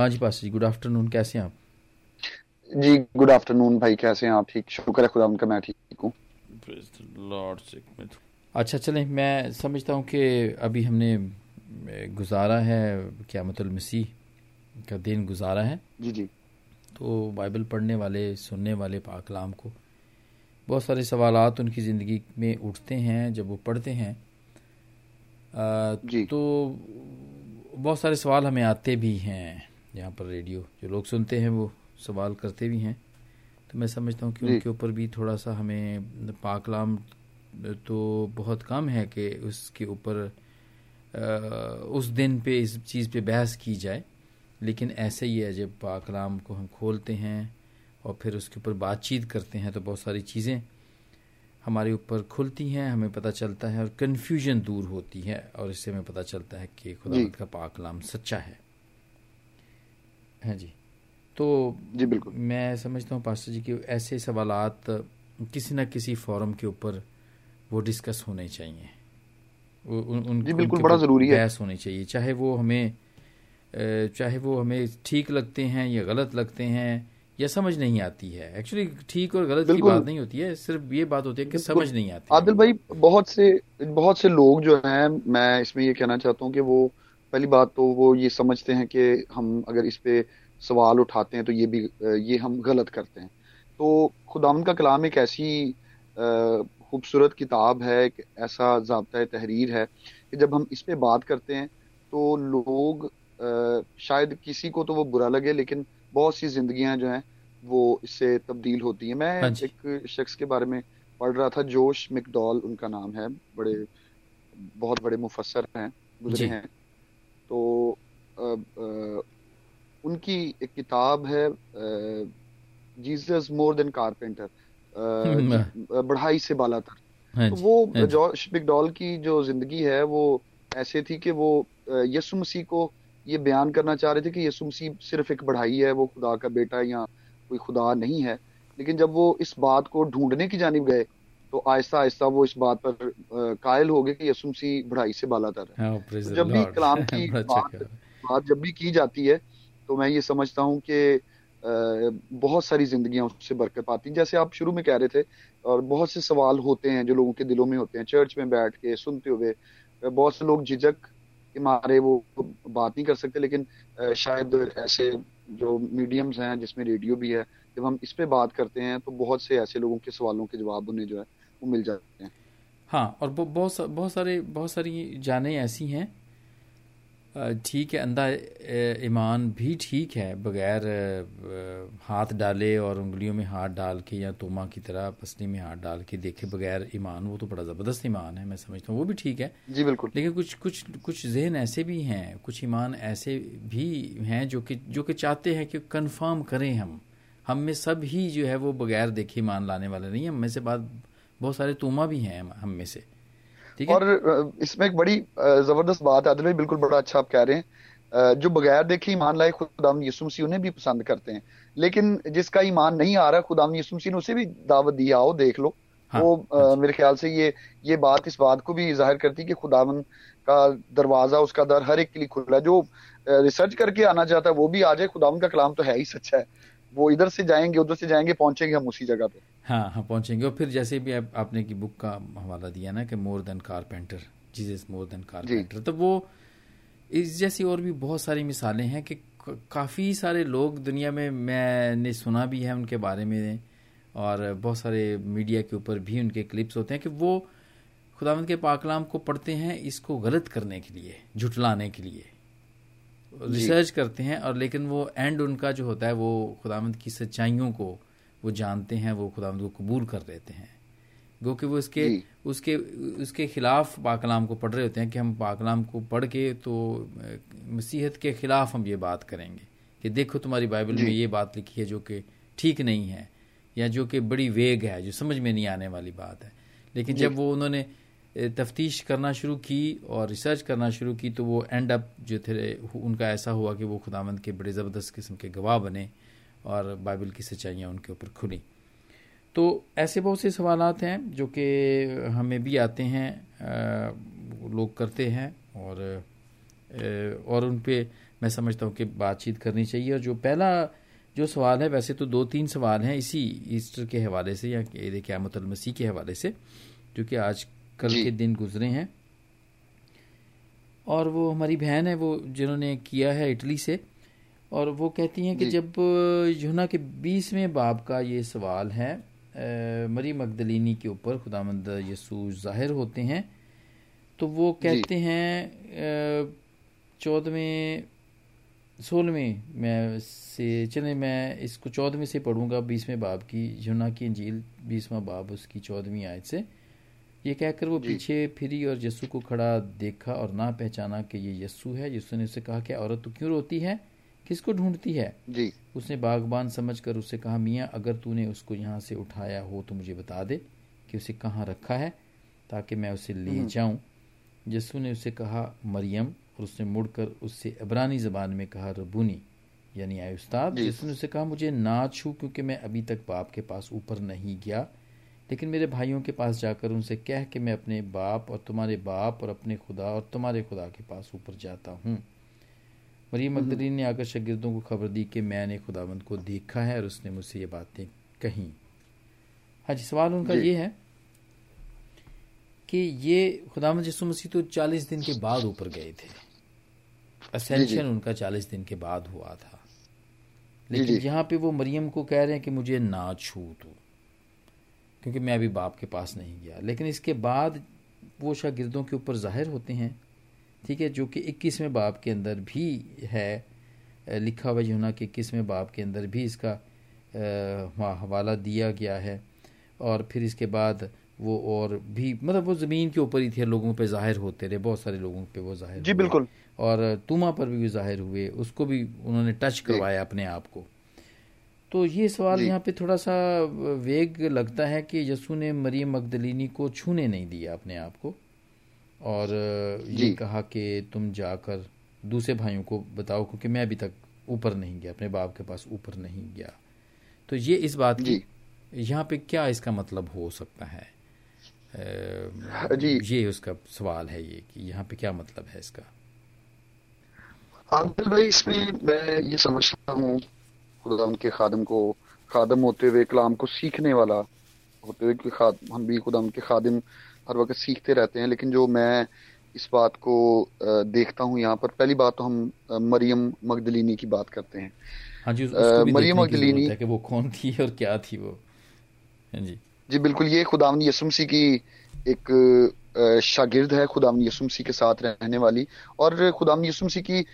हाँ जी पास जी। Good afternoon कैसे हैं आप? जी गुड आफ्टरनून भाई कैसे हैं आप? ठीक शुक्र है खुदा उनका मैं ठीक हूँ। अच्छा चलें मैं समझता हूँ कि अभी हमने गुजारा है क्या मतलब मसीह का दिन गुजारा है। जी जी। तो बाइबल पढ़ने वाले सुनने वाले पाकलाम को बहुत सारे सवाल उनकी ज़िंदगी में उठते हैं जब वो पढ़ते हैं। आ, तो बहुत सारे सवाल हमें आते भी हैं। यहाँ पर रेडियो जो लोग सुनते हैं वो सवाल करते भी हैं। तो मैं समझता हूँ कि उनके ऊपर भी थोड़ा सा हमें पाकलाम तो बहुत कम है कि उसके ऊपर उस दिन पे इस चीज़ पे बहस की जाए। लेकिन ऐसे ही है जब पाकलाम को हम खोलते हैं और फिर उसके ऊपर बातचीत करते हैं तो बहुत सारी चीज़ें हमारे ऊपर खुलती हैं हमें पता चलता है और कन्फ्यूज़न दूर होती है। और इससे हमें पता चलता है कि खुदा का पाकलाम सच्चा है। हाँ जी। तो जी बिल्कुल। मैं समझता हूँ पास्टर जी कि ऐसे सवाल किसी न किसी फोरम के ऊपर वो डिस्कस होने चाहिए। उन, उन, जी बिल्कुल बड़ा ज़रूरी है। बहस होनी चाहिए। चाहे वो हमें चाहे वो हमें ठीक लगते हैं या गलत लगते हैं या समझ नहीं आती है। एक्चुअली ठीक और गलत की बात नहीं होती है सिर्फ़ ये बात होती है कि समझ नहीं आती आदिल भाई बहुत से बहुत से लोग जो हैं मैं इसमें ये कहना चाहता हूँ कि वो पहली बात तो वो ये समझते हैं कि हम अगर इस पे सवाल उठाते हैं तो ये भी ये हम गलत करते हैं। तो खुदाम का कलाम एक ऐसी खूबसूरत किताब है एक ऐसा जबता तहरीर है कि जब हम इस पे बात करते हैं तो लोग शायद किसी को तो वो बुरा लगे लेकिन बहुत सी जिंदगियाँ जो हैं वो इससे तब्दील होती हैं। मैं हाँ एक शख्स के बारे में पढ़ रहा था जोश मिकडॉल उनका नाम है बड़े बहुत बड़े मुफसर हैं गुजरे हैं। तो आ, आ, उनकी एक किताब है जीसस मोर देन कारपेंटर बढ़ाई से बाला तक हाँ तो वो हाँ जॉर्ज बिगडॉल की जो ज़िंदगी है वो ऐसे थी कि वो यसु मसीह को ये बयान करना चाह रहे थे कि यसु मसीह सिर्फ़ एक बढ़ाई है वो खुदा का बेटा या कोई खुदा नहीं है। लेकिन जब वो इस बात को ढूँढने की जानब गए तो आहिस्ता आहिस्ता वो इस बात पर कायल हो गए कि यसु मसीह बढ़ाई से बाला तर है। हाँ, तो जब भी कलाम की बात बात जब भी की जाती है तो मैं ये समझता हूँ कि बहुत सारी जिंदगियाँ उससे बरकत पाती जैसे आप शुरू में कह रहे थे और बहुत से सवाल होते हैं जो लोगों के दिलों में होते हैं। चर्च में बैठ के सुनते हुए बहुत से लोग झिझक के मारे वो बात नहीं कर सकते लेकिन शायद ऐसे जो मीडियम्स हैं जिसमें रेडियो भी है जब हम इस पे बात करते हैं तो बहुत से ऐसे लोगों के सवालों के जवाब उन्हें जो है वो मिल जाते हैं। हाँ और बहुत बहुत सारे बहुत सारी जाने ऐसी हैं। ठीक है अंधा ईमान भी ठीक है बगैर हाथ डाले और उंगलियों में हाथ डाल के या तोमा की तरह पसली में हाथ डाल के देखे बगैर ईमान वो तो बड़ा ज़बरदस्त ईमान है मैं समझता हूँ वो भी ठीक है। जी बिल्कुल। लेकिन कुछ कुछ कुछ जहन ऐसे भी हैं कुछ ईमान ऐसे भी हैं जो कि जो कि चाहते हैं कि कन्फर्म करें हम। हम में सब ही जो है वो बगैर देखे ईमान लाने वाले नहीं हम में से बात बहुत सारे तोमा भी हैं हम में से। ठीक है? और इसमें एक बड़ी ज़बरदस्त बात है आदिल बिल्कुल बड़ा अच्छा आप कह रहे हैं। जो बगैर देखे ईमान लाए खुदाम यसु मसीह उन्हें भी पसंद करते हैं। लेकिन जिसका ईमान नहीं आ रहा खुदाम यसु मसीह ने उसे भी दावत दी आओ देख लो। हाँ, वो हाँ मेरे ख्याल से ये ये बात इस बात को भी ज़ाहिर करती है कि खुदावन का दरवाज़ा उसका दर हर एक के लिए खुला है। जो रिसर्च करके आना चाहता है वो भी आ जाए खुदावन का कलाम तो है ही सच्चा है। वो इधर से जाएँगे उधर से जाएँगे पहुँचेंगे हम उसी जगह पे। हाँ हाँ पहुँचेंगे। और फिर जैसे भी आप, आपने की बुक का हवाला दिया ना कि more than carpenter Jesus more than carpenter तो वो इस जैसी और भी बहुत सारी मिसालें हैं कि काफ़ी सारे लोग दुनिया में मैंने सुना भी है उनके बारे में और बहुत सारे मीडिया के ऊपर भी उनके क्लिप्स होते हैं कि वो खुदावंत के पाकलाम को पढ़ते हैं इसको गलत करने के लिए झुटलाने के लिए। रिसर्च करते हैं और लेकिन वो एंड उनका जो होता है वो खुदावंत की सच्चाइयों को वो जानते हैं वो खुदा को कबूल कर लेते हैं। गो कि वो इसके उसके उसके खिलाफ पाकलाम को पढ़ रहे होते हैं कि हम पाकलाम को पढ़ के तो मसीहत के खिलाफ हम ये बात करेंगे कि देखो तुम्हारी बाइबल में ये बात लिखी है जो कि ठीक नहीं है या जो कि बड़ी वेग है जो समझ में नहीं आने वाली बात है। लेकिन जब वो उन्होंने तफ्तीश करना शुरू की और रिसर्च करना शुरू की तो वो एंड अप जो थे उनका ऐसा हुआ कि वो खुदावंद के बड़े ज़बरदस्त किस्म के गवाह बने। और बाइबल की सच्चाइयाँ उनके ऊपर खुली। तो ऐसे बहुत से सवाल हैं जो कि हमें भी आते हैं लोग करते हैं और और उन पर मैं समझता हूँ कि बातचीत करनी चाहिए। और जो पहला जो सवाल है वैसे तो दो तीन सवाल हैं इसी ईस्टर के हवाले से या ईद क़्यामत मसीह के हवाले से जो कि आज कल के दिन गुजरे हैं। और वो हमारी बहन है वो जिन्होंने किया है इटली से और वो कहती हैं कि जब यूना के बीसवें बाब का ये सवाल है मरी मकदलिनी के ऊपर खुदामंद यसू ज़ाहिर होते हैं तो वो कहते हैं चौदहवें सोलहवें मैं से चले मैं इसको चौदहवें से पढ़ूँगा बीसवें बाब की यूना की अंजील बीसवा बाब उसकी चौदहवीं आयत से। ये कहकर वो पीछे फिरी और यस्सु को खड़ा देखा और ना पहचाना कि ये यस्सु है। यस्सु ने उसे कहा कि औरत तो क्यों रोती है? किसको ढूंढती है? जी। उसने बागबान समझकर उससे कहा मियाँ अगर तूने उसको यहाँ से उठाया हो तो मुझे बता दे कि उसे कहाँ रखा है ताकि मैं उसे ले हम्म। जाऊँ। यस्सु ने उसे कहा मरियम और उसने मुड़कर उससे अबरानी जबान में कहा रबूनी यानी आय उस्ताद। ने उसे कहा मुझे ना छू क्योंकि मैं अभी तक बाप के पास ऊपर नहीं गया लेकिन मेरे भाइयों के पास जाकर उनसे कह कि मैं अपने बाप और तुम्हारे बाप और अपने खुदा और तुम्हारे खुदा के पास ऊपर जाता हूँ। मरीम। मकदरीन ने आकर शागिर्दों को खबर दी कि मैंने खुदावंद को देखा है और उसने मुझसे ये बातें कही। हाँ जी सवाल उनका ये है कि ये खुदावंद यसु मसीह तो चालीस दिन के बाद ऊपर गए थे। असेंशन उनका चालीस दिन के बाद हुआ था। लेकिन यहाँ पे वो मरियम को कह रहे हैं कि मुझे ना छू तू क्योंकि मैं अभी बाप के पास नहीं गया। लेकिन इसके बाद वो शागिर्दों के ऊपर ज़ाहिर होते हैं ठीक है जो कि इक्कीसवें बाप के अंदर भी है लिखा हुआ यूना के इक्कीसवें बाप के अंदर भी इसका हवाला दिया गया है। और फिर इसके बाद वो और भी मतलब वो ज़मीन के ऊपर ही थे लोगों पे ज़ाहिर होते रहे बहुत सारे लोगों पे वो ज़ाहिर जी बिल्कुल। और तुमा पर भी ज़ाहिर हुए उसको भी उन्होंने टच करवाया अपने आप को। तो ये सवाल यहाँ पे थोड़ा सा वेग लगता है कि यसू ने मरियम मकदलिनी को छूने नहीं दिया अपने आप को। और ये कहा कि तुम जाकर दूसरे भाइयों को बताओ क्योंकि मैं अभी तक ऊपर नहीं गया अपने बाप के पास ऊपर नहीं गया। तो ये इस बात की यहाँ पे क्या इसका मतलब हो सकता है? जी। ये उसका सवाल है ये कि यहाँ पे क्या मतलब है इसका? आदिल भाई इसमें मैं ये समझता हूँ खुदा उनके खादम को खादम होते हुए कलाम को सीखने वाला होते हुए कि हम भी खुदा उनके खादिम हर वक्त सीखते रहते हैं लेकिन जो मैं इस बात को देखता हूँ यहाँ पर पहली बात तो हम मरियम मगदलिनी की बात करते हैं। हाँ जी मरियम मगदलिनी कि वो कौन थी और क्या थी वो। हाँ जी। जी बिल्कुल ये खुदावन यसुमसी की एक शागिर्द है खुदावन यसुमसी के साथ रहने वाली। और खुदावन यसुमसी की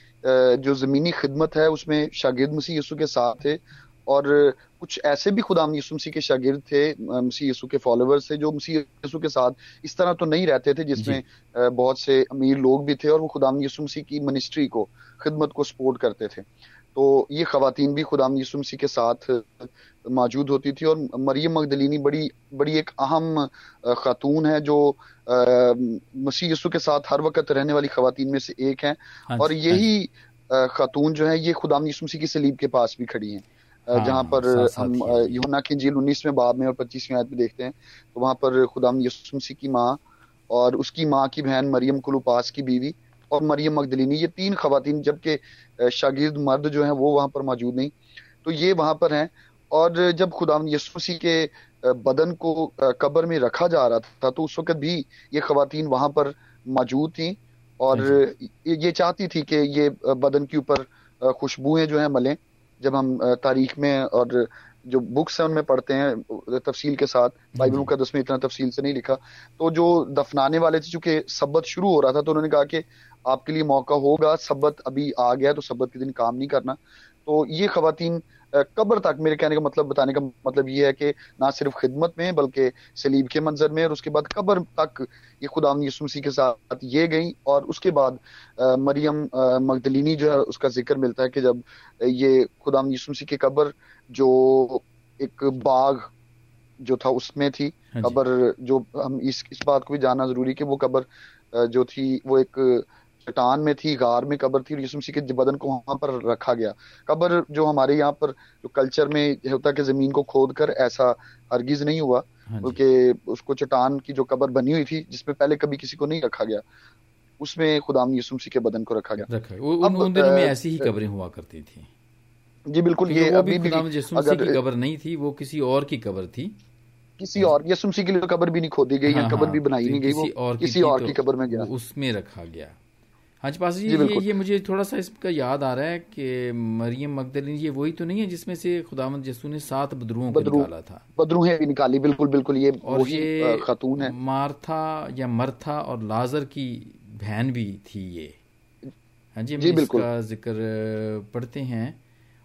जो ज़मीनी खिदमत है उसमें शागिर्द मसीह यसु के साथ है। और कुछ ऐसे भी खुदा यसु मसीह के शागिर्द थे मसीह यसु के फॉलोअर्स थे जो मसीह यसु के साथ इस तरह तो नहीं रहते थे जिसमें बहुत से अमीर लोग भी थे और वो खुदा यसु मसीह की मिनिस्ट्री को खिदमत को सपोर्ट करते थे। तो ये खातन भी खुदा यसु मसीह के साथ मौजूद होती थी और मरियम मगदलिनी बड़ी बड़ी एक अहम खातून है जो मसीह यसु के साथ हर वक्त रहने वाली खातन में से एक है। हाँ और हाँ यही खातून जो है ये खुदा यसु मसीह की सलीब के पास भी खड़ी हैं। हाँ, जहाँ पर हम यूना की झील उन्नीसवें बाब में और पच्चीसवें आयत में देखते हैं तो वहाँ पर खुदाम यसुमसी की माँ और उसकी माँ की बहन मरियम कुलुपास की बीवी और मरियम मगदलिनी ये तीन खातन जबकि शागिर्द मर्द जो हैं वो वहाँ पर मौजूद नहीं। तो ये वहाँ पर हैं और जब खुदाम यसुमसी के बदन को कब्र में रखा जा रहा था तो उस वक्त भी ये खातन वहाँ पर मौजूद थी और ये चाहती थी कि ये बदन के ऊपर खुशबुएँ जो है मलें। जब हम तारीख में और जो बुक्स हैं उनमें पढ़ते हैं तफसील के साथ बाइबल मुकदस में इतना तफसील से नहीं लिखा तो जो दफनाने वाले थे चूँकि सब्बत शुरू हो रहा था तो उन्होंने कहा कि आपके लिए मौका होगा सब्बत अभी आ गया तो सब्बत के दिन काम नहीं करना। तो ये खातन कब्र तक मेरे कहने का मतलब बताने का मतलब ये है कि ना सिर्फ़ खिदमत में बल्कि सलीब के मंजर में और उसके बाद कब्र तक ये खुदा यसुमसी के साथ ये गई और उसके बाद मरियम मगदलिनी जो है उसका ज़िक्र मिलता है कि जब ये खुदा यसुमसी की कब्र जो एक बाग जो था उसमें थी हाँ कब्र जो हम इस इस बात को भी जानना ज़रूरी कि वो कब्र जो थी वो एक चट्टान में थी गार में कब्र थी और यीशु मसीह के बदन को वहाँ पर रखा गया। कब्र जो हमारे यहाँ पर जो कल्चर में होता कि ज़मीन को खोद कर ऐसा हरगिज नहीं हुआ हाँ बल्कि उसको चट्टान की जो कब्र बनी हुई थी जिसमें पहले कभी किसी को नहीं रखा गया उसमें खुदाम यसु मसीह के बदन को रखा गया। रखा उन, अब, उन दिनों में ऐसी ही कब्रें हुआ करती थी। जी बिल्कुल ये अभी भी मसीह की कब्र नहीं थी वो किसी और की कब्र थी। किसी और यसु मसीह के लिए कब्र भी नहीं खोदी गई हाँ, कब्र भी हाँ, बनाई नहीं गई वो किसी और की कब्र में गया। उसमें रखा गया। हाँ जी पास ये, ये मुझे थोड़ा सा इसका याद आ रहा है कि मरियम मगदलिन ये वही तो नहीं है जिसमें से खुदावंद यसू ने सात बदरुओं को निकाला था। बदरूहें भी निकाली बिल्कुल बिल्कुल ये और ये खातून है। मार्था या मरथा और लाजर की बहन भी थी ये। हाँ जी हम इसका ज़िक्र पढ़ते हैं।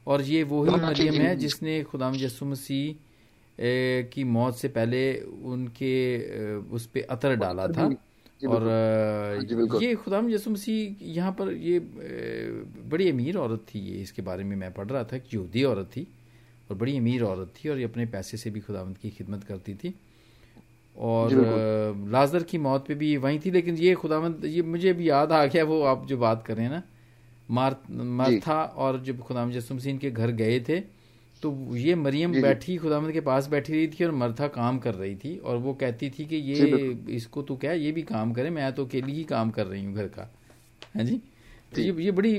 और ये वही मरियम है जिसने खुदाम यसु मसीह की मौत से पहले उनके उस पर अतर डाला था। और हाँ ये खुदाम यसु मसीह यहाँ पर ये बड़ी अमीर औरत थी ये इसके बारे में मैं पढ़ रहा था कि यहूदी औरत थी और बड़ी अमीर औरत थी और ये अपने पैसे से भी खुदावंत की खिदमत करती थी। और लाजर की मौत पे भी वहीं थी लेकिन ये खुदावंत ये मुझे भी याद आ गया वो आप जो बात कर रहे हैं ना मार मार्था और जब खुदाम यसु मसीह के घर गए थे तो ये मरियम बैठी खुदामद के पास बैठी रही थी और मरथा काम कर रही थी और वो कहती थी कि ये इसको तो क्या ये भी काम करे मैं तो अकेली ही काम कर रही हूँ घर का। है जी? तो ये ये बड़ी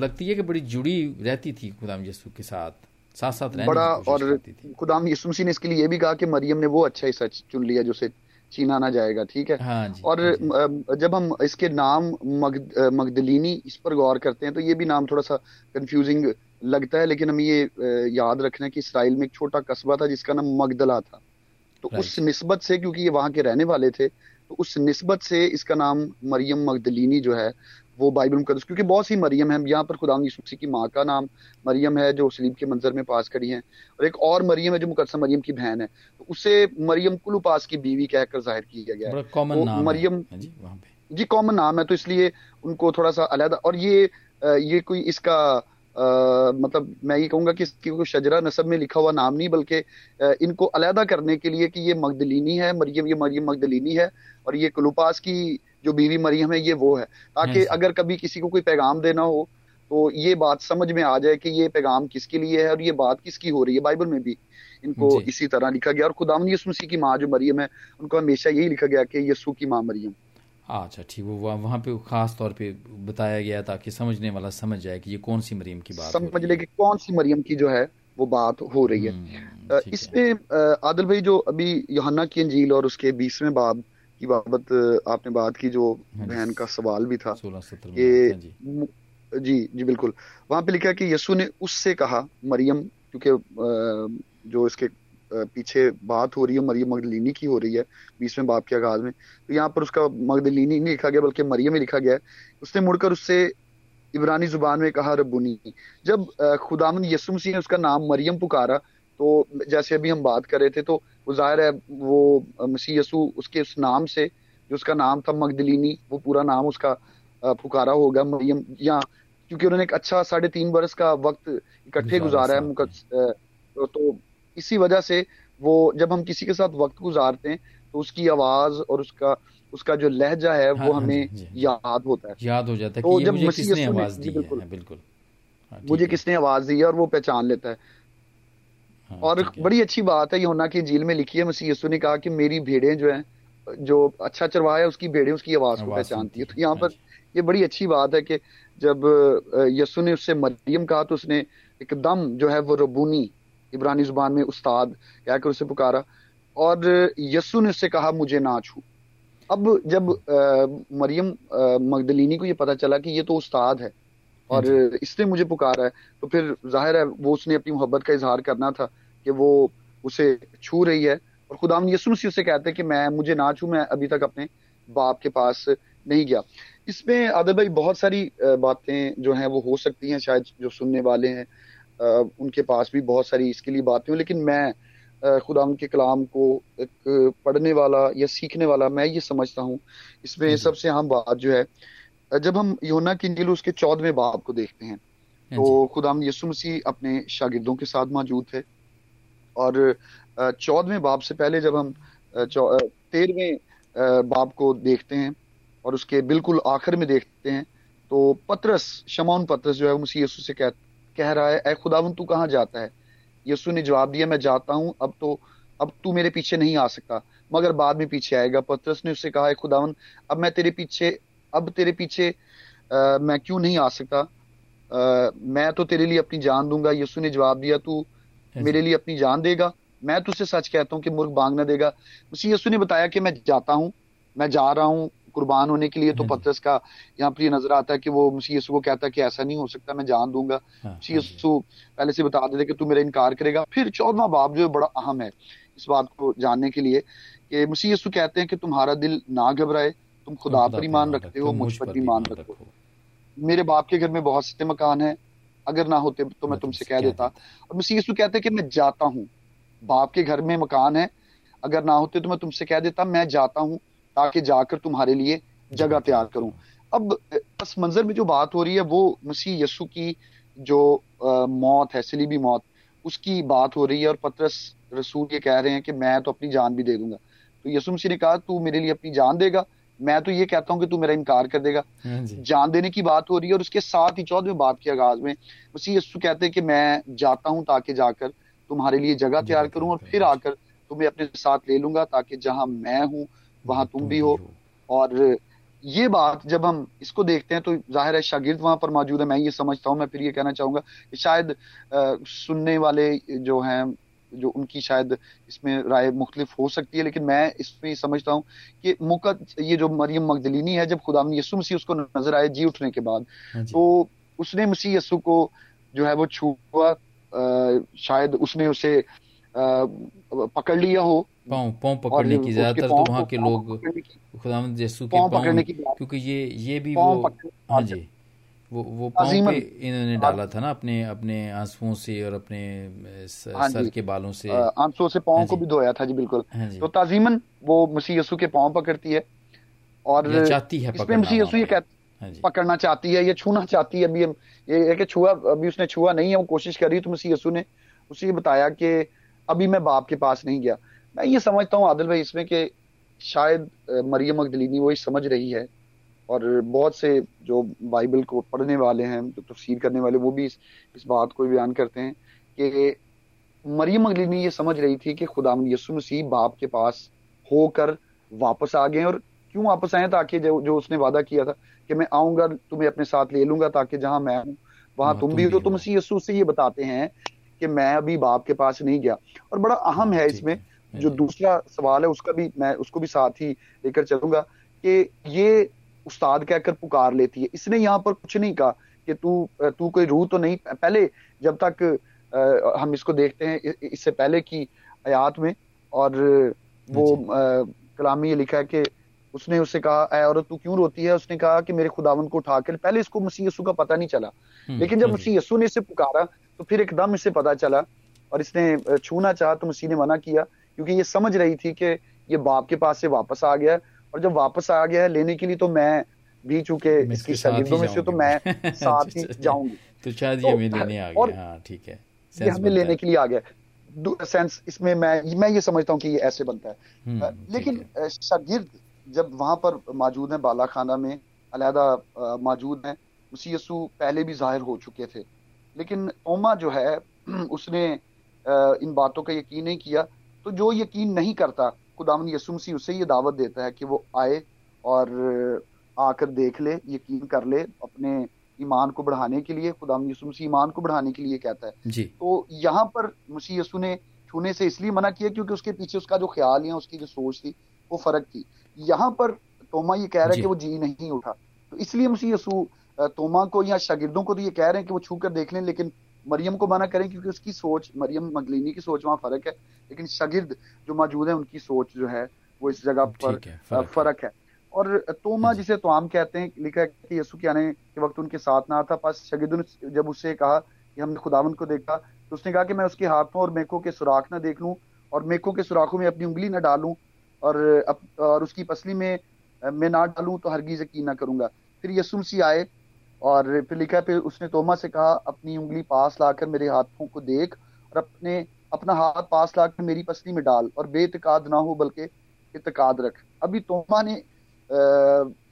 लगती है कि बड़ी जुड़ी रहती थी खुदाम यसु के साथ साथ साथ रहने बड़ा और खुदाम यसु मसीह ने इसके लिए ये भी कहा कि मरियम ने वो अच्छा ही सच चुन लिया जो से चीना ना जाएगा ठीक है? हाँ जी, और हाँ जब हम इसके नाम मग, मगदलिनी इस पर गौर करते हैं तो ये भी नाम थोड़ा सा कंफ्यूजिंग लगता है लेकिन हमें ये याद रखना है कि इसराइल में एक छोटा कस्बा था जिसका नाम मगदला था। तो उस नस्बत से क्योंकि ये वहाँ के रहने वाले थे तो उस नस्बत से इसका नाम मरियम मगदलिनी जो है वो बाइबल मुकदस क्योंकि बहुत सी मरियम है। यहाँ पर खुदा यीशु की माँ का नाम मरियम है जो सलीब के मंजर में पास खड़ी है। और एक और मरियम है जो मुकदसा मरियम की बहन है। तो उसे मरियम कुलुपास की बीवी कहकर ज़ाहिर किया गया है। कॉमन नाम मरियम जी कॉमन नाम है तो इसलिए उनको थोड़ा सा अलहदा और ये ये कोई इसका मतलब मैं ये कहूँगा कि इसकी कोई शजरा नसब में लिखा हुआ नाम नहीं बल्कि इनको अलहदा करने के लिए कि ये मगदलिनी है मरियम ये मरियम मगदलिनी है और ये कुलुपास की जो बीवी मरियम है ये वो है। ताकि अगर कभी किसी को कोई पैगाम देना हो तो ये बात समझ में आ जाए कि ये पैगाम किसके लिए है और ये बात किसकी हो रही है। बाइबल में भी इनको इसी तरह लिखा गया और खुदाम यसु की माँ जो मरियम है उनको हमेशा यही लिखा गया कि यसु की माँ मरियम। अच्छा ठीक वो वहाँ पे खास तौर पे बताया गया ताकि समझने वाला समझ जाए कि ये कौन सी मरियम की बात समझ ले कि कौन सी मरियम की जो है वो बात हो रही है। हम्म, इसमें आदिल भाई जो अभी योहन्ना की अंजील और उसके बीसवें बाब की बाबत आपने बात की जो हाँ बहन का सवाल भी था कि हाँ जी। जी बिल्कुल। वहाँ पे लिखा कि यसु ने उससे कहा मरियम क्योंकि जो इसके पीछे बात हो रही है मरियम मगदलिनी की हो रही है बीसवें बाप के आगाज़ में। तो यहाँ पर उसका मगदलिनी नहीं लिखा गया बल्कि मरियम ही लिखा गया है। उसने मुड़कर उससे इब्रानी ज़ुबान में कहा रबुनी जब खुदामन यसुम सिंह ने उसका नाम मरियम पुकारा तो जैसे अभी हम बात कर रहे थे तो वो ज़ाहिर है वो मसीह यसु उसके उस नाम से जो उसका नाम था मगदलिनी वो पूरा नाम उसका पुकारा होगा मरियम। या क्योंकि उन्होंने एक अच्छा साढ़े तीन बरस का वक्त इकट्ठे गुजारा है तो, तो इसी वजह से वो जब हम किसी के साथ वक्त गुजारते हैं तो उसकी आवाज़ और उसका उसका जो लहजा है हाँ, वो हाँ, हमें याद होता है। याद हो जाता है तो जब मुझे किसने आवाज़ दी बिल्कुल। है, बिल्कुल। हाँ, मुझे किसने आवाज़ दी है और वो पहचान लेता है। हाँ, और बड़ी अच्छी बात है योना की झील में लिखी है मसीह यसु ने कहा कि मेरी भेड़ें जो हैं जो अच्छा चरवाहा है उसकी भेड़ें उसकी आवाज़ को पहचानती है। तो यहाँ पर ये बड़ी अच्छी बात है कि जब यसु ने उससे मरियम कहा तो उसने एकदम जो है वो रबूनी इब्रानी ज़ुबान में उस्ताद क्या कर उसे पुकारा। और यसु ने उससे कहा मुझे ना छू। अब जब आ, मरियम मगदलिनी को ये पता चला कि ये तो उस्ताद है और इसने मुझे पुकारा है तो फिर ज़ाहिर है वो उसने अपनी मोहब्बत का इजहार करना था कि वो उसे छू रही है। और खुदा यसु मसीह उससे कहते हैं कि मैं मुझे ना छू मैं अभी तक अपने बाप के पास नहीं गया। इसमें आदर भाई बहुत सारी बातें जो हैं वो हो सकती हैं शायद जो सुनने वाले हैं। उनके पास भी बहुत सारी इसके लिए बातें हूँ लेकिन मैं खुदा के कलाम को एक पढ़ने वाला या सीखने वाला मैं ये समझता हूँ। इसमें सबसे अहम बात जो है जब हम योना की इंजिल उसके चौदहवें बाब को देखते हैं तो खुदाम यसु मसीह अपने शागिर्दों के साथ मौजूद थे। और चौदहवें बाब से पहले जब हम तेरहवें बाब को देखते हैं और उसके बिल्कुल आखिर में देखते हैं तो पत्रस शमौन पत्रस जो है मसीह यसु से कहते कह रहा है ए खुदावन तू कहाँ जाता है? यसु ने जवाब दिया मैं जाता हूँ अब तो अब तू मेरे पीछे नहीं आ सकता। मगर बाद में पीछे आएगा। पत्रस ने उससे कहा है खुदावन अब मैं तेरे पीछे अब तेरे पीछे आ, मैं क्यों नहीं आ सकता? आ, मैं तो तेरे लिए अपनी जान दूँगा। यसु ने जवाब दिया तू मेरे लिए अपनी जान देगा। मैं तुझसे सच कहता हूँ कि मुर्ग बांग न देगा। उसी यसु ने बताया कि मैं जाता हूँ मैं जा रहा हूँ कुर्बान होने के लिए तो पत्रस का यहाँ पर नज़र आता है कि वो मसीह यीशु को कहता है कि ऐसा नहीं हो सकता मैं जान दूँगा। हाँ, मसीह हाँ पहले से बता देते कि तू मेरा इनकार करेगा। फिर चौदवा बाब जो है बड़ा अहम है इस बात को जानने के लिए कि मसीह यीशु कहते हैं कि तुम्हारा दिल ना घबराए तुम खुदा पर ईमान रखते हो मुझ पर ईमान रखो। मेरे बाप के घर में बहुत से मकान है अगर ना होते तो मैं तुमसे कह देता। और मसीह यीशु कहते हैं कि मैं जाता हूँ। बाप के घर में मकान है अगर ना होते तो मैं तुमसे कह देता मैं जाता हूँ। ताकि जाकर तुम्हारे लिए जगह तैयार करूँ। अब पस मंजर में जो बात हो रही है वो मसीह यसु की जो आ, मौत है सलीबी मौत उसकी बात हो रही है और पत्रस रसूल ये कह रहे हैं कि मैं तो अपनी जान भी दे दूँगा। तो यसु मसीह ने कहा तू मेरे लिए अपनी जान देगा। मैं तो ये कहता हूँ कि तू मेरा इनकार कर देगा। हाँ जान देने की बात हो रही है और उसके साथ ही चौदहवें बात के आगाज़ में मसीह यस्सु कहते हैं कि मैं जाता हूँ ताकि जाकर तुम्हारे लिए जगह तैयार करूँ और फिर आकर तुम्हें अपने साथ ले लूँगा ताकि जहाँ मैं हूँ वहाँ तुम भी हो और ये बात जब हम इसको देखते हैं तो ज़ाहिर है शागिर्द वहाँ पर मौजूद है मैं ये समझता हूँ मैं फिर ये कहना चाहूँगा कि शायद आ, सुनने वाले जो हैं जो उनकी शायद इसमें राय मुख्तलिफ़ हो सकती है लेकिन मैं इसमें समझता हूँ कि मौका ये जो मरियम मकदलिनी है जब खुदा यसु मसीह उसको नज़र आए जी उठने के बाद हाँ तो उसने मसीह यसु को जो है वो छुआ शायद उसने उसे पकड़ लिया हो। पाँव पाँव पकड़ने की ज़्यादातर तो वहाँ के लोग खुदाम यीशु के पाँव क्योंकि ये ये भी वो हाँ जी। वो वो पाँव पे इन्होंने डाला था ना अपने अपने आंसुओं से और अपने हाँ सर के बालों से। आंसुओं से पाँव हाँ को भी धोया था जी बिल्कुल। तो ताजीमन वो मसीह यीशु के पाँव पकड़ती है और चाहती है इसमें मसीह यीशु ये कहते पकड़ना चाहती है ये छूना चाहती है अभी ये कि छुआ अभी उसने छुआ नहीं है वो कोशिश कर रही तो मसीह यसु ने उसे बताया कि अभी मैं बाप के पास नहीं गया। मैं ये समझता हूँ आदिल भाई इसमें कि शायद मरियम अकदलीनी वो समझ रही है और बहुत से जो बाइबल को पढ़ने वाले हैं जो तफसीर करने वाले वो भी इस, इस बात को बयान करते हैं कि मरियम अगलीनी ये समझ रही थी कि खुदा यसु मसीह बाप के पास होकर वापस आ गए और क्यों वापस आए? ताकि जो, जो उसने वादा किया था कि मैं आऊँगा तुम्हें अपने साथ ले लूँगा ताकि जहाँ मैं हूँ वहाँ तुम भी हो तो तुम मसीह यसु से ये बताते हैं कि मैं अभी बाप के पास नहीं गया। और बड़ा अहम है इसमें जो दूसरा सवाल है उसका भी मैं उसको भी साथ ही लेकर चलूँगा कि ये उस्ताद कहकर पुकार लेती है। इसने यहाँ पर कुछ नहीं कहा कि तू तू कोई रूह तो नहीं पहले जब तक आ, हम इसको देखते हैं इससे पहले की आयात में और वो कलाम ये लिखा है कि उसने उससे कहा औरत तू क्यों रोती है? उसने कहा कि मेरे खुदावन को उठाकर पहले इसको मसीह यसु का पता नहीं चला। हम्म, लेकिन जब मसीह यसु ने इसे पुकारा तो फिर एकदम इसे पता चला और इसने छूना चाहा तो मसीह ने मना किया क्योंकि ये समझ रही थी कि ये बाप के पास से वापस आ गया और जब वापस आ गया है लेने के लिए तो मैं भी चूँकि इसकी शरीरों में से तो मैं साथ ही जाऊँगी। तो शायद ये तो, लेने आ गया। हाँ ठीक है। ये हमें लेने के लिए आ गया। सेंस इसमें मैं मैं ये समझता हूँ कि ये ऐसे बनता है। हम्म, लेकिन शागिर्द जब वहाँ पर मौजूद है बाला खाना में अलहदा मौजूद है उसी यसु पहले भी ज़ाहिर हो चुके थे। लेकिन ओमा जो है उसने इन बातों का यकीन नहीं किया। तो जो यकीन नहीं करता खुदावन यसु मसीह उसे ये दावत देता है कि वो आए और आकर देख ले यकीन कर ले अपने ईमान को बढ़ाने के लिए। खुदावन यसु मसीह ईमान को बढ़ाने के लिए कहता है। जी। तो यहाँ पर मसीह यसु ने छूने से इसलिए मना किया क्योंकि उसके पीछे उसका जो ख्याल है उसकी जो सोच थी वो फ़र्क थी। यहाँ पर तोमा ये कह रहा है कि वो जी नहीं उठा। तो इसलिए मसीह यसू तोमा को या शागिर्दों को तो ये कह रहे हैं कि वो छू कर देख लें लेकिन मरियम को मना करें क्योंकि उसकी सोच मरियम मगलिनी की सोच वहाँ फ़र्क है। लेकिन शागिर्द जो मौजूद है उनकी सोच जो है वो इस जगह पर फ़र्क है। और तोमा जिसे तोआम कहते हैं लिखा है कि यसु के आने के वक्त उनके साथ ना था पास शागिद ने जब उससे कहा कि हमने खुदावन को देखा तो उसने कहा कि मैं उसके हाथों और मेकों के सुराख ना देख लूँ और मेकों के सुराखों में अपनी उंगली ना डालूं और अप, और उसकी पसली में मैं ना डालूं तो हरगिज यकीन ना करूँगा। फिर यसु मसीह आए और फिर लिखा फिर उसने तोमा से कहा अपनी उंगली पास लाकर मेरे हाथों को देख और अपने अपना हाथ पास लाकर मेरी पसली में डाल और बेतकाद ना हो बल्कि इतकाद रख। अभी तोमा ने आ,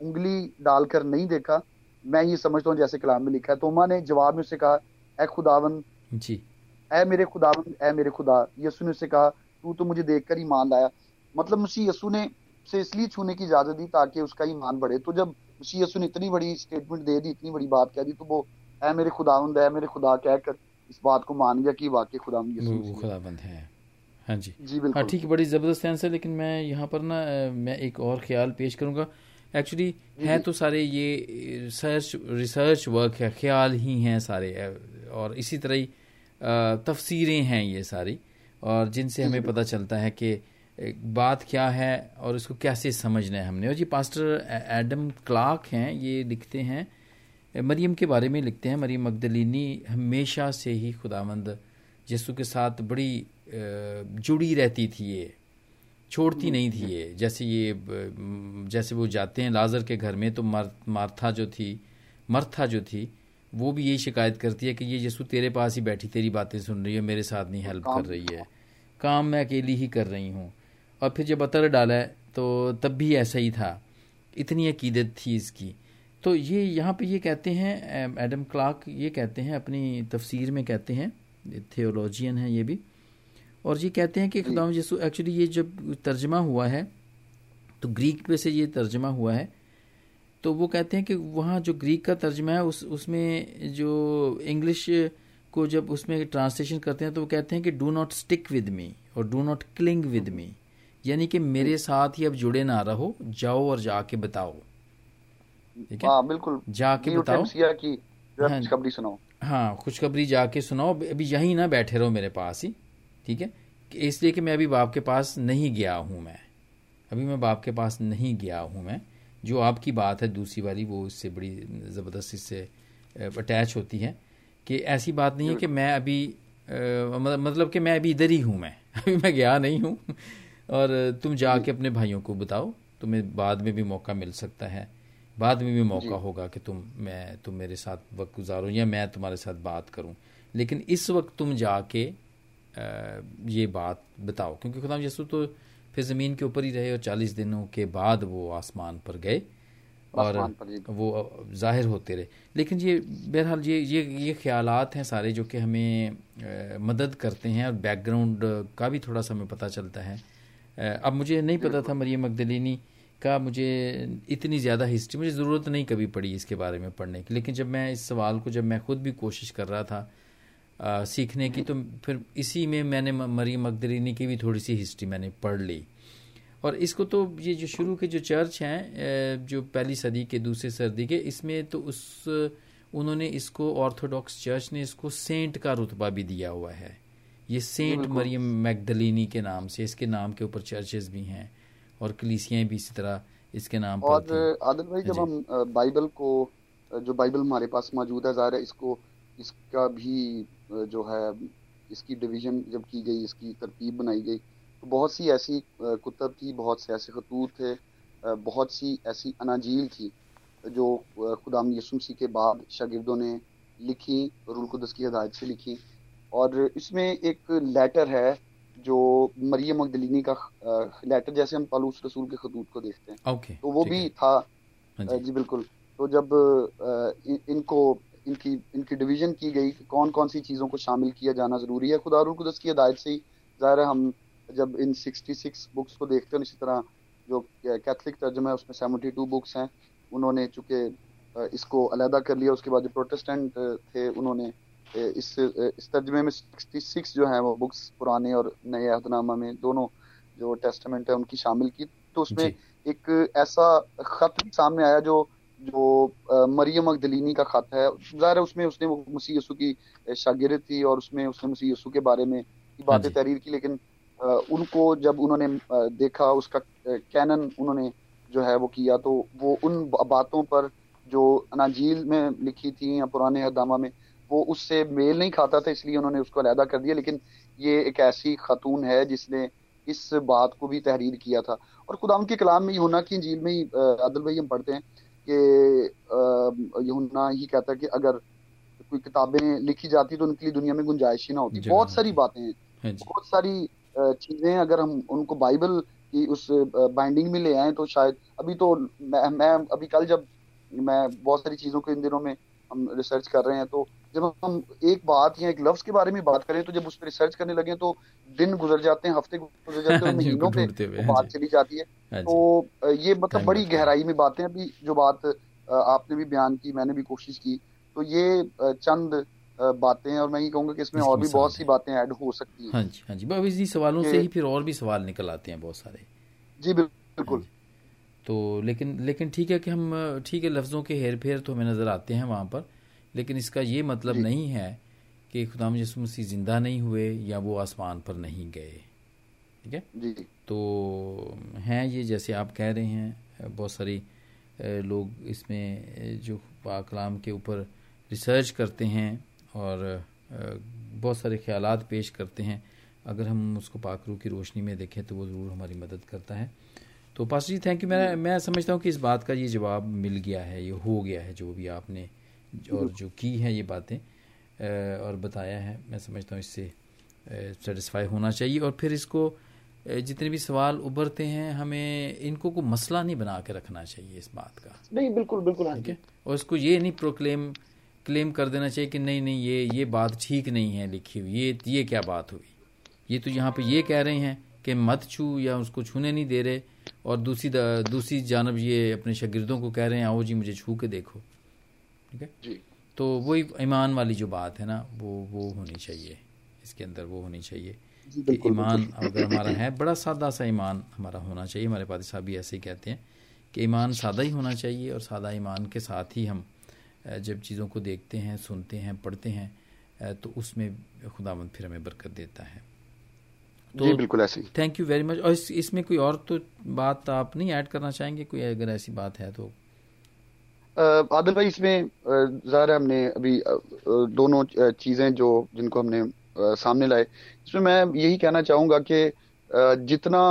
उंगली डालकर नहीं देखा। मैं ये समझता हूँ जैसे कलाम में लिखा है। तोमा ने जवाब में उसे कहा ए खुदावन जी। ए मेरे खुदावन ए मेरे खुदा। यसु ने उसे कहा तू तो मुझे देखकर ही मान लाया। मतलब मसीह यसु ने से इसलिए छूने की इजाज़त दी ताकि उसका ईमान बढ़े। तो जब उसी यसु ने इतनी बड़ी स्टेटमेंट दे दी इतनी बड़ी बात कह दी तो वो है मेरे खुदावंद है मेरे खुदा कहकर इस बात को मान गया कि वाकई खुदावंद खुदाबंद है। हाँ। जी। जी बिल्कुल। हाँ ठीक है बड़ी ज़बरदस्त आंसर लेकिन मैं यहाँ पर ना मैं एक और ख्याल पेश करूँगा। एक्चुअली है तो सारे ये रिसर्च रिसर्च वर्क है ख्याल ही हैं सारे और इसी तरह ही तफसीरें हैं ये सारी। और जिनसे हमें पता चलता है कि बात क्या है और इसको कैसे समझना है हमने? और जी पास्टर एडम क्लार्क हैं, ये लिखते हैं, मरियम के बारे में लिखते हैं। मरियम मगदलिनी हमेशा से ही खुदावंद यसु के साथ बड़ी जुड़ी रहती थी ये। छोड़ती नहीं थी ये। जैसे ये जैसे वो जाते हैं लाजर के घर में तो मार्था जो थी, मर्था जो थी, वो भी यही शिकायत करती है कि ये यसु तेरे पास ही बैठी, तेरी बातें सुन रही है, मेरे साथ नहीं हेल्प कर रही है। काम मैं अकेली ही कर रही हूँ। और फिर जब अतर डाला है तो तब भी ऐसा ही था। इतनी अकीदत थी इसकी। तो ये यहाँ पे ये कहते हैं एडम क्लार्क ये कहते हैं अपनी तफसीर में कहते हैं थियोलॉजियन है ये भी और ये कहते हैं कि खुदाम यसु एक्चुअली ये जब तर्जमा हुआ है तो ग्रीक पे से ये तर्जमा हुआ है तो वो कहते हैं कि वहाँ जो ग्रीक का तर्जमा है उस उसमें जो इंग्लिश को जब उसमें ट्रांसलेशन करते हैं तो वो कहते हैं कि do not stick with me और do not cling with me यानी कि मेरे साथ ही अब जुड़े ना रहो जाओ और जाके बताओ। ठीक है? हाँ, बिल्कुल। जाके बताओ। की हाँ, खुशखबरी सुनाओ। हाँ खुशखबरी जाके सुनाओ। अभी यहीं ना बैठे रहो मेरे पास ही। ठीक है? इसलिए कि मैं अभी बाप के पास नहीं गया हूँ मैं। अभी मैं बाप के पास नहीं गया हूँ मैं। जो आपकी बात है दूसरी वाली वो इससे बड़ी ज़बरदस्ती से अटैच होती है कि ऐसी बात नहीं है कि मैं अभी मतलब कि मैं अभी इधर ही हूँ मैं। अभी मैं गया नहीं हूँ। और तुम जाके अपने भाइयों को बताओ तुम्हें बाद में भी मौका मिल सकता है। बाद में भी मौका होगा कि तुम मैं तुम मेरे साथ वक्त गुजारो या मैं तुम्हारे साथ बात करूँ। लेकिन इस वक्त तुम जाके ये बात बताओ क्योंकि खुदा यसु तो फिर ज़मीन के ऊपर ही रहे और चालीस दिनों के बाद वो आसमान पर गए और वो ज़ाहिर होते रहे। लेकिन ये बहरहाल ये ये ये ख्यालात हैं सारे जो कि हमें मदद करते हैं और बैकग्राउंड का भी थोड़ा सा हमें पता चलता है। अब मुझे नहीं पता था मरियम मगदलिनी का मुझे इतनी ज़्यादा हिस्ट्री मुझे ज़रूरत नहीं कभी पड़ी इसके बारे में पढ़ने की। लेकिन जब मैं इस सवाल को जब मैं खुद भी कोशिश कर रहा था आ, सीखने की तो फिर इसी में मैंने मरियम मगदलिनी की भी थोड़ी सी हिस्ट्री मैंने पढ़ ली। और इसको तो ये जो शुरू के जो चर्च हैं जो पहली सदी के दूसरे सदी के इसमें तो उस उन्होंने इसको ऑर्थोडॉक्स चर्च ने इसको सेंट का रुतबा भी दिया हुआ है। ये सेंट मरियम मैगदलिनी के नाम से इसके नाम के ऊपर चर्चेस भी हैं और कलीसियाँ भी इसी तरह इसके नाम और आदिल भाई जब हम बाइबल को जो बाइबल हमारे पास मौजूद है ज़ाहिर है इसको इसका भी जो है इसकी डिवीज़न जब की गई इसकी तरतीब बनाई गई तो बहुत सी ऐसी कुतब थी बहुत से ऐसे खतूत थे बहुत सी ऐसी अनाजील थी जो खुदाम यसुमसी के बाद शागिर्दों ने लिखी रुल कुदस की हदायत से लिखी। और इसमें एक लेटर है जो मरियम मगदलिनी का लेटर जैसे हम पालूस रसूल के खतूत को देखते हैं। Okay, तो वो भी था। हाँ जी। बिल्कुल। तो जब इनको इनकी इनकी डिवीज़न की गई कि कौन कौन सी चीज़ों को शामिल किया जाना ज़रूरी है खुदा कुदस की हदायत से ही ज़ाहिर है हम जब इन 66 बुक्स को देखते हैं इसी तरह जो कैथलिक तर्जमा है उसमें 72 बुक्स हैं उन्होंने चूँकि इसको अलहदा कर लिया उसके बाद जो प्रोटेस्टेंट थे उन्होंने इस इस तर्जमे में 66 जो है वो बुक्स पुराने और नए अहदनामा में दोनों जो टेस्टमेंट है उनकी शामिल की। तो उसमें एक ऐसा खत सामने आया जो जो मरियम अकदलीनी का खत है। ज़ाहिर है उसमें उसने वो मसीह यसु की शागिर्द थी और उसमें उसने मसीह यसु के बारे में बातें हाँ तहरीर की लेकिन उनको जब उन्होंने देखा उसका कैनन उन्होंने जो है वो किया तो वो उन बातों पर जो अनाजील में लिखी थी या पुराने हदामा में वो उससे मेल नहीं खाता था इसलिए उन्होंने उसको अलहदा कर दिया। लेकिन ये एक ऐसी खातून है जिसने इस बात को भी तहरीर किया था। और खुदा के कलाम में यूना की झील में ही अदल भाई हम पढ़ते हैं कि यूना ही कहता है कि अगर कोई किताबें लिखी जाती तो उनके लिए दुनिया में गुंजाइश ही ना होती। बहुत सारी बातें हैं। हाँ बहुत सारी चीज़ें अगर हम उनको बाइबल की उस बाइंडिंग में ले आए तो शायद अभी तो मैं, मैं अभी कल जब मैं बहुत सारी चीज़ों को इन दिनों में हम रिसर्च कर रहे हैं तो जब हम एक बात या एक लफ्ज के बारे में बात करें तो जब उस पर रिसर्च करने लगे तो दिन गुजर जाते हैं हफ़्ते गुजर जाते हैं महीनों पे बात चली जाती है। हाँ तो ये मतलब बड़ी गहराई में बातें अभी जो बात आपने भी बयान की मैंने भी कोशिश की तो ये चंद बातें और मैं ये कहूँगा कि इसमें और भी बहुत सी बातें ऐड हो सकती हैं। हाँ जी हाँ जी। इसी सवालों से ही फिर और भी सवाल निकल आते हैं बहुत सारे। जी बिल्कुल। हाँ तो लेकिन लेकिन ठीक है कि हम ठीक है लफ्ज़ों के हेर फेर तो हमें नज़र आते हैं वहाँ पर लेकिन इसका ये मतलब नहीं है कि खुदाम यसु मसीह ज़िंदा नहीं हुए या वो आसमान पर नहीं गए। ठीक है? जी। तो हैं ये जैसे आप कह रहे हैं बहुत सारी लोग इसमें जो पाकलाम के ऊपर रिसर्च करते हैं और बहुत सारे ख्याल पेश करते हैं। अगर हम उसको पाकरू की रोशनी में देखें तो वो ज़रूर हमारी मदद करता है। तो पास जी थैंक यू मैं मैं समझता हूँ कि इस बात का ये जवाब मिल गया है ये हो गया है जो भी आपने और जो की है ये बातें और बताया है। मैं समझता हूँ इससे सेटिस्फाई होना चाहिए। और फिर इसको जितने भी सवाल उभरते हैं हमें इनको को मसला नहीं बना के रखना चाहिए इस बात का। नहीं बिल्कुल बिल्कुल हाँ ठीक है? और इसको ये नहीं प्रोक्लेम क्लेम कर देना चाहिए कि नहीं नहीं ये ये बात ठीक नहीं है लिखी हुई ये ये क्या बात हुई? ये तो यहाँ पे ये कह रहे हैं कि मत छू या उसको छूने नहीं दे रहे। और दूसरी दूसरी जानब ये अपने शागिर्दों को कह रहे हैं आओ जी मुझे छू के देखो। ठीक है? तो वही ईमान वाली जो बात है ना वो वो होनी चाहिए। इसके अंदर वो होनी चाहिए कि ईमान अगर हमारा है बड़ा सादा सा ईमान हमारा होना चाहिए। हमारे पादी साहब भी ऐसे ही कहते हैं कि ईमान सादा ही होना चाहिए और सादा ईमान के साथ ही हम जब चीज़ों को देखते हैं सुनते हैं पढ़ते हैं तो उसमें खुदावंद फिर हमें बरकत देता है। तो जी बिल्कुल ऐसे थैंक यू वेरी मच और इस, इसमें कोई और तो बात आप नहीं ऐड करना चाहेंगे? कोई अगर ऐसी बात है तो? आदिल भाई इसमें ज़ाहिर हमने अभी दोनों चीज़ें जो जिनको हमने सामने लाए इसमें मैं यही कहना चाहूँगा कि जितना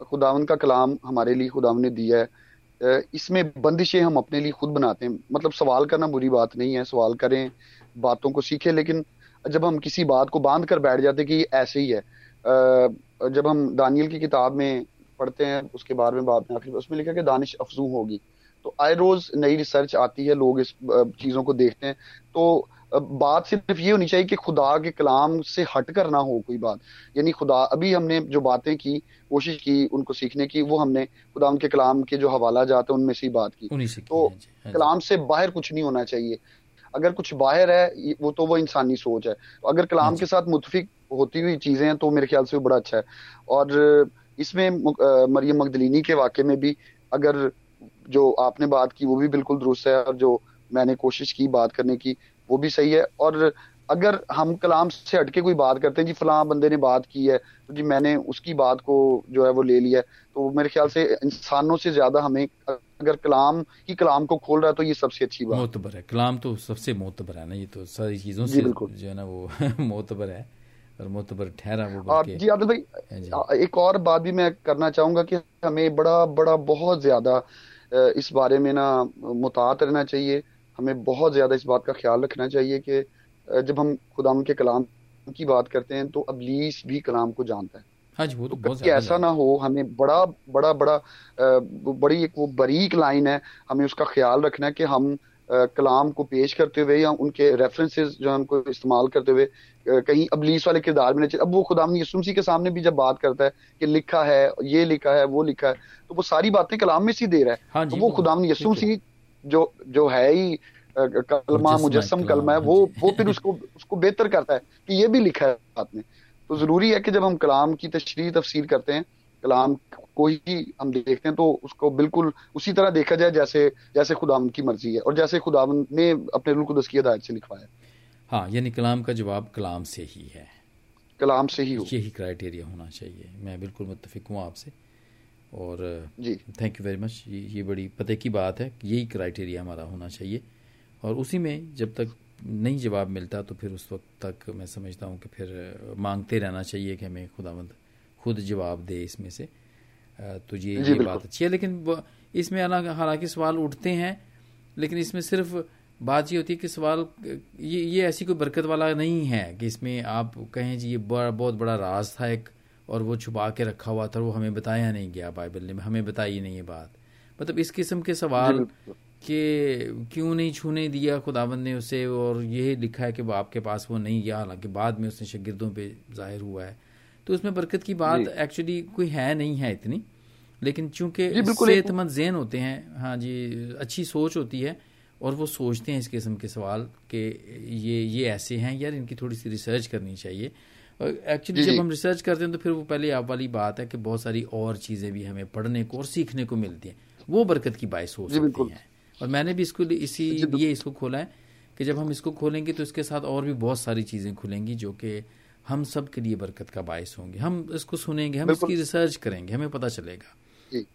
खुदावन का कलाम हमारे लिए खुदावन ने दिया है इसमें बंदिशें हम अपने लिए खुद बनाते हैं। मतलब सवाल करना बुरी बात नहीं है सवाल करें बातों को सीखें लेकिन जब हम किसी बात को बाँध कर बैठ जाते कि ऐसे ही है जब हम दानियल की किताब में पढ़ते हैं उसके बारे में बात में आखिर उसमें लिखा कि दानिश अफजू होगी। तो आए रोज नई रिसर्च आती है लोग इस चीज़ों को देखते हैं। तो बात सिर्फ़ ये होनी चाहिए कि खुदा के कलाम से हट कर ना हो कोई बात। यानी खुदा अभी हमने जो बातें की कोशिश की उनको सीखने की वो हमने खुदा उनके कलाम के जो हवाला जाते हैं उनमें से ही बात की। तो हाँ कलाम से बाहर कुछ नहीं होना चाहिए। अगर कुछ बाहर है वो तो वो इंसानी सोच है। तो अगर कलाम हाँ के साथ मुतफिक होती हुई चीज़ें हैं तो मेरे ख्याल से वो बड़ा अच्छा है। और इसमें मरियम मगदलिनी के वाक्य में भी अगर जो आपने बात की वो भी बिल्कुल दुरुस्त है और जो मैंने कोशिश की बात करने की वो भी सही है। और अगर हम कलाम से हटके कोई बात करते हैं जी फलां बंदे ने बात की है तो जी मैंने उसकी बात को जो है वो ले लिया है तो मेरे ख्याल से इंसानों से ज़्यादा हमें अगर कलाम ही कलाम को खोल रहा है तो ये सबसे अच्छी बात। मोतबर है। कलाम तो सबसे मोतबर है ना ये तो सारी चीज़ों से जो है ना वो मोतबर है और मोतबर ठहरा वो और जी आदिल भाई हाँ एक और बात भी मैं करना चाहूँगा कि हमें बड़ा बड़ा बहुत ज़्यादा इस बारे में ना मुतात रहना चाहिए। हमें बहुत ज़्यादा इस बात का ख्याल रखना चाहिए कि जब हम खुदाम के कलाम की बात करते हैं तो अबलीस भी कलाम को जानता है। हाँ जी वो तो, तो ऐसा ना हो हमें बड़ा बड़ा बड़ा बड़ी एक वो बारीक लाइन है। हमें उसका ख्याल रखना है कि हम कलाम को पेश करते हुए या उनके रेफरेंसेस जो हमको इस्तेमाल करते हुए कहीं अबलीस वाले किरदार में अब वो खुदाम यसुमसी के सामने भी जब बात करता है कि लिखा है ये लिखा है वो लिखा है तो वो सारी बातें कलाम में सी दे रहा है। हाँ तो वो खुदाम यसुमसी जो जो है ही कलमा मुजस्म कलमा है वो वो फिर उसको उसको बेहतर करता है कि ये भी लिखा है में। तो ज़रूरी है कि जब हम कलाम की तशरी तफसीर करते हैं कलाम को ही हम देखते हैं तो उसको बिल्कुल उसी तरह देखा जाए जैसे जैसे खुदावन की मर्ज़ी है और जैसे खुदावन ने अपने रुल की हदायत से लिखवाया हाँ। यानी कलाम का जवाब कलाम से ही है। कलाम से ही हो। यही क्राइटेरिया होना चाहिए। मैं बिल्कुल मुतफिक हूँ आपसे। और जी। Thank you very much. ये ये बड़ी पते की बात है। यही क्राइटेरिया हमारा होना चाहिए। और उसी में जब तक नहीं जवाब मिलता तो फिर उस वक्त तक मैं समझता हूँ कि फिर मांगते रहना चाहिए कि हमें खुदावंद खुद जवाब दे इसमें से। तो ये ये बात अच्छी है लेकिन इसमें हालाँकि सवाल उठते हैं लेकिन इसमें सिर्फ़ बात ये होती है कि सवाल ये ये ऐसी कोई बरकत वाला नहीं है कि इसमें आप कहें जी ये बड़ा बहुत बड़ा राज था एक और वो छुपा के रखा हुआ था वो हमें बताया नहीं गया बाइबल ने हमें बताई नहीं ये बात। मतलब इस किस्म के सवाल कि क्यों नहीं छूने दिया खुदाबंद ने उसे और यही लिखा है कि वो आपके पास वो नहीं गया। हालाँकि बाद में उसने शगिर्दों पे ज़ाहिर हुआ है। तो उसमें बरकत की बात एक्चुअली कोई है नहीं है इतनी। लेकिन चूँकि सेहतमंद जहन होते हैं हाँ जी अच्छी सोच होती है और वो सोचते हैं इस किस्म के सवाल कि ये ये ऐसे हैं यार इनकी थोड़ी सी रिसर्च करनी चाहिए। एक्चुअली जब हम रिसर्च करते हैं तो फिर वो पहले आप वाली बात है कि बहुत सारी और चीज़ें भी हमें पढ़ने को और सीखने को मिलती हैं। वो बरकत की बायस हो सकती हैं। और मैंने भी इसको इसी लिए इसको खोला है कि जब हम इसको खोलेंगे तो इसके साथ और भी बहुत सारी चीज़ें खुलेंगी जो कि हम सब के लिए बरकत का बायस होंगे। हम इसको सुनेंगे हम इसकी रिसर्च करेंगे हमें पता चलेगा।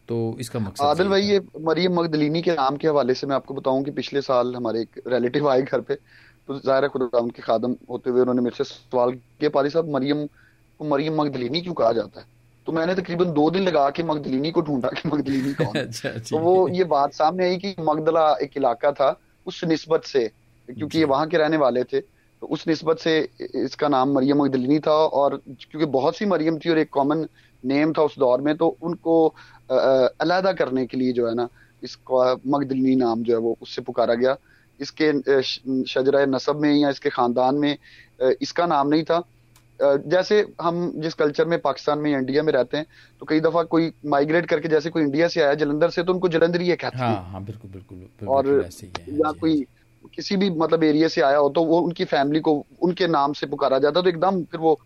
तो इसका मकसद आदिल भाई ये मरियम मगदलिनी के नाम के हवाले से मैं आपको बताऊँ कि पिछले साल हमारे एक रिलेटिव आए घर पे तो ज़ाहिर है खुदा उनके खादम होते हुए उन्होंने मेरे से सवाल किया पारी साहब मरियम को मरियम मगदलिनी क्यों कहा जाता है? तो मैंने तकरीबन दो दिन लगा के मगदलिनी को ढूंढा कि मगदलिनी कौन अच्छा, तो वो ये बात सामने आई कि मगदला एक इलाका था उस नस्बत से क्योंकि ये वहाँ के रहने वाले थे तो उस नस्बत से इसका नाम मरियम मगदलिनी था और क्योंकि बहुत सी मरियम थी और एक कॉमन नेम था उस दौर में तो उनको अलहदा करने के लिए जो है ना इसका मगदलिनी नाम जो है वो उससे पुकारा गया। इसके शजरा नसब में या इसके खानदान में इसका नाम नहीं था। जैसे हम जिस कल्चर में पाकिस्तान में इंडिया में रहते हैं तो कई दफ़ा कोई माइग्रेट करके जैसे कोई इंडिया से आया जलंधर से तो उनको जलंधरी है कहते हैं। हाँ, हाँ, बिल्कुल बिल्कुल, बिल्कुल और या हाँ कोई किसी भी मतलब एरिया से आया हो तो वो उनकी फैमिली को उनके नाम से पुकारा जाता तो एकदम फिर वो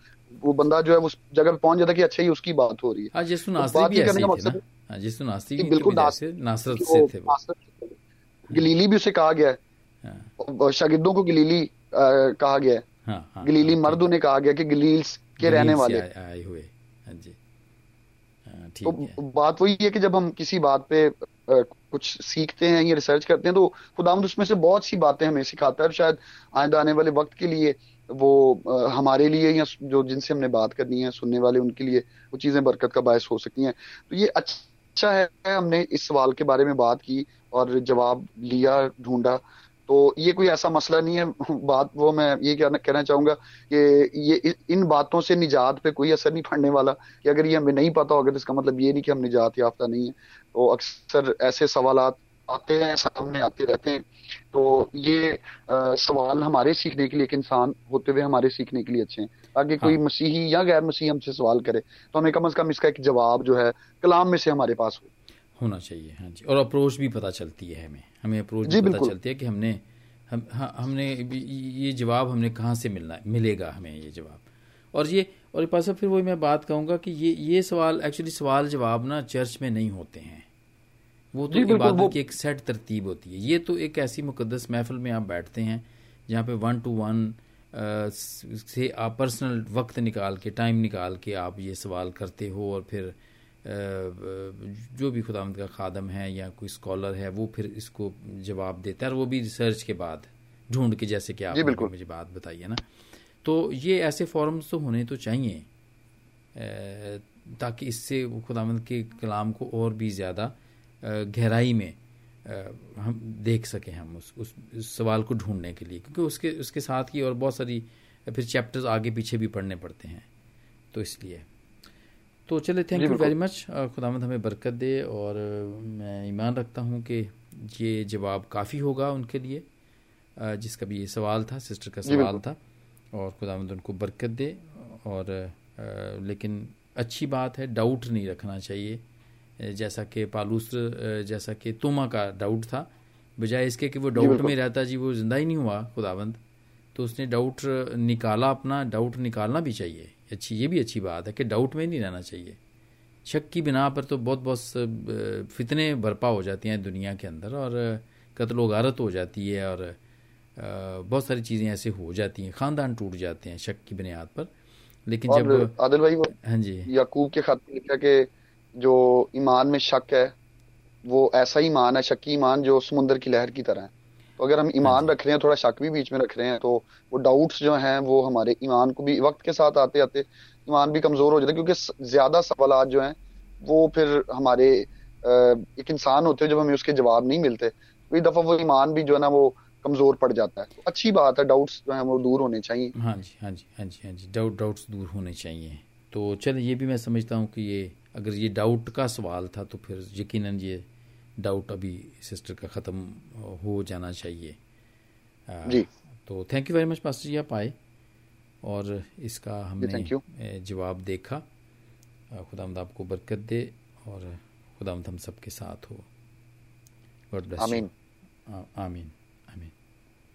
वो बंदा जो है उस जगह पे पहुँच जाता कि अच्छा ही उसकी बात हो रही है। हाँ, तो हाँ, बिल्कुल नासरत से थे गलीली भी उसे कहा गया है। हाँ। शागिदों को गलीली कहा गया है। हाँ, हाँ, गलीली हाँ, मर्द उन्हें कहा गया कि गलील के रहने वाले। आए हुए हाँ जी। तो बात वही है कि जब हम किसी बात पे आ, कुछ सीखते हैं या रिसर्च करते हैं तो खुदामद उसमें से बहुत सी बातें हमें सिखाता है और शायद आइंदा आने वाले वक्त के लिए वो आ, हमारे लिए या जो जिनसे हमने बात करनी है सुनने वाले उनके लिए वो चीज़ें बरकत का बायस हो सकती हैं। तो ये अच्छा है हमने इस सवाल के बारे में बात की और जवाब लिया ढूंढा। तो ये कोई ऐसा मसला नहीं है। बात वो मैं ये कहना कहना चाहूँगा कि ये इन बातों से निजात पे कोई असर नहीं पड़ने वाला कि अगर ये हमें नहीं पता होगा तो इसका मतलब ये नहीं कि हम निजात याफ्ता नहीं है। तो अक्सर ऐसे सवाल आते हैं सामने आते रहते हैं। तो ये आ, सवाल हमारे सीखने के लिए एक इंसान होते हुए हमारे सीखने के लिए अच्छे हैं। ताकि कोई हाँ। मसीही या गैर मसीही हमसे सवाल करे तो हमें कम अज कम इसका एक जवाब जो है कलाम में से हमारे पास हो। होना चाहिए हाँ जी। और अप्रोच भी पता चलती है हमें। हमें अप्रोच भी पता चलती है कि हमने हम हाँ हमने ये जवाब हमने कहाँ से मिलना मिलेगा हमें ये जवाब। और ये और पास फिर वही मैं बात कहूँगा कि ये ये सवाल एक्चुअली सवाल जवाब ना चर्च में नहीं होते हैं। वो तो इबादत की एक सेट तरतीब होती है। ये तो एक ऐसी मुकदस महफिल में आप बैठते हैं जहाँ पे वन टू वन से आप पर्सनल वक्त निकाल के टाइम निकाल के आप ये सवाल करते हो और फिर जो भी खुदामद का खादम है या कोई स्कॉलर है वो फिर इसको जवाब देता है और वो भी रिसर्च के बाद ढूंढ के जैसे कि आपने मुझे बात बताइए ना। तो ये ऐसे फॉरम्स तो होने तो चाहिए ताकि इससे खुदामंद के कलाम को और भी ज़्यादा गहराई में हम देख सकें हम उस उस, उस सवाल को ढूँढने के लिए। क्योंकि उसके उसके साथ ही और बहुत सारी फिर चैप्टर्स आगे पीछे भी पढ़ने पड़ते हैं तो इसलिए। तो चले थैंक यू वेरी मच खुदामद हमें बरकत दे और मैं ईमान रखता हूँ कि ये जवाब काफ़ी होगा उनके लिए। जिसका भी ये सवाल था सिस्टर का सवाल था और खुदामद उनको बरकत दे और लेकिन अच्छी बात है डाउट नहीं रखना चाहिए। जैसा कि पालूस जैसा कि तोमा का डाउट था बजाय इसके कि वो डाउट में रहता जी वो ज़िंदा ही नहीं हुआ खुदावंद। तो उसने डाउट निकाला अपना डाउट निकालना भी चाहिए। अच्छी ये भी अच्छी बात है कि डाउट में नहीं रहना चाहिए। शक की बिना पर तो बहुत बहुत फितने बरपा हो जाती हैं दुनिया के अंदर और कत्ल गारत हो जाती है और बहुत सारी चीज़ें ऐसे हो जाती हैं ख़ानदान टूट जाते हैं शक की बुनियाद पर। लेकिन जब आदिल भाई वो हाँ जी। याकूब के खत में लिखा कि जो ईमान में शक है वो ऐसा ईमान है शक्की ईमान जो समुद्र की लहर की तरह है। तो अगर हम ईमान हाँ रख रहे हैं थोड़ा शक भी बीच में रख रहे हैं तो वो डाउट्स जो हैं वो हमारे ईमान को भी वक्त के साथ आते आते ईमान भी कमज़ोर हो जाता है क्योंकि ज़्यादा सवाल जो हैं वो फिर हमारे एक इंसान होते हैं जब हमें उसके जवाब नहीं मिलते कई दफ़ा वो ईमान भी जो है ना वो कमज़ोर पड़ जाता है। तो अच्छी बात है डाउट्स जो है वो दूर होने चाहिए। हाँ जी हाँ जी हाँ जी हाँ जी डाउट डाउट्स दूर होने चाहिए। तो चल ये भी मैं समझता हूँ कि ये अगर ये डाउट का सवाल था तो फिर यकीनन ये डाउट अभी सिस्टर का ख़त्म हो जाना चाहिए। जी। तो thank you very much master ji आप आए और इसका हमने जवाब देखा। खुदा आपको बरकत दे और खुदा हम सब के साथ हो। गॉड ब्लेस आमीन। आमीन।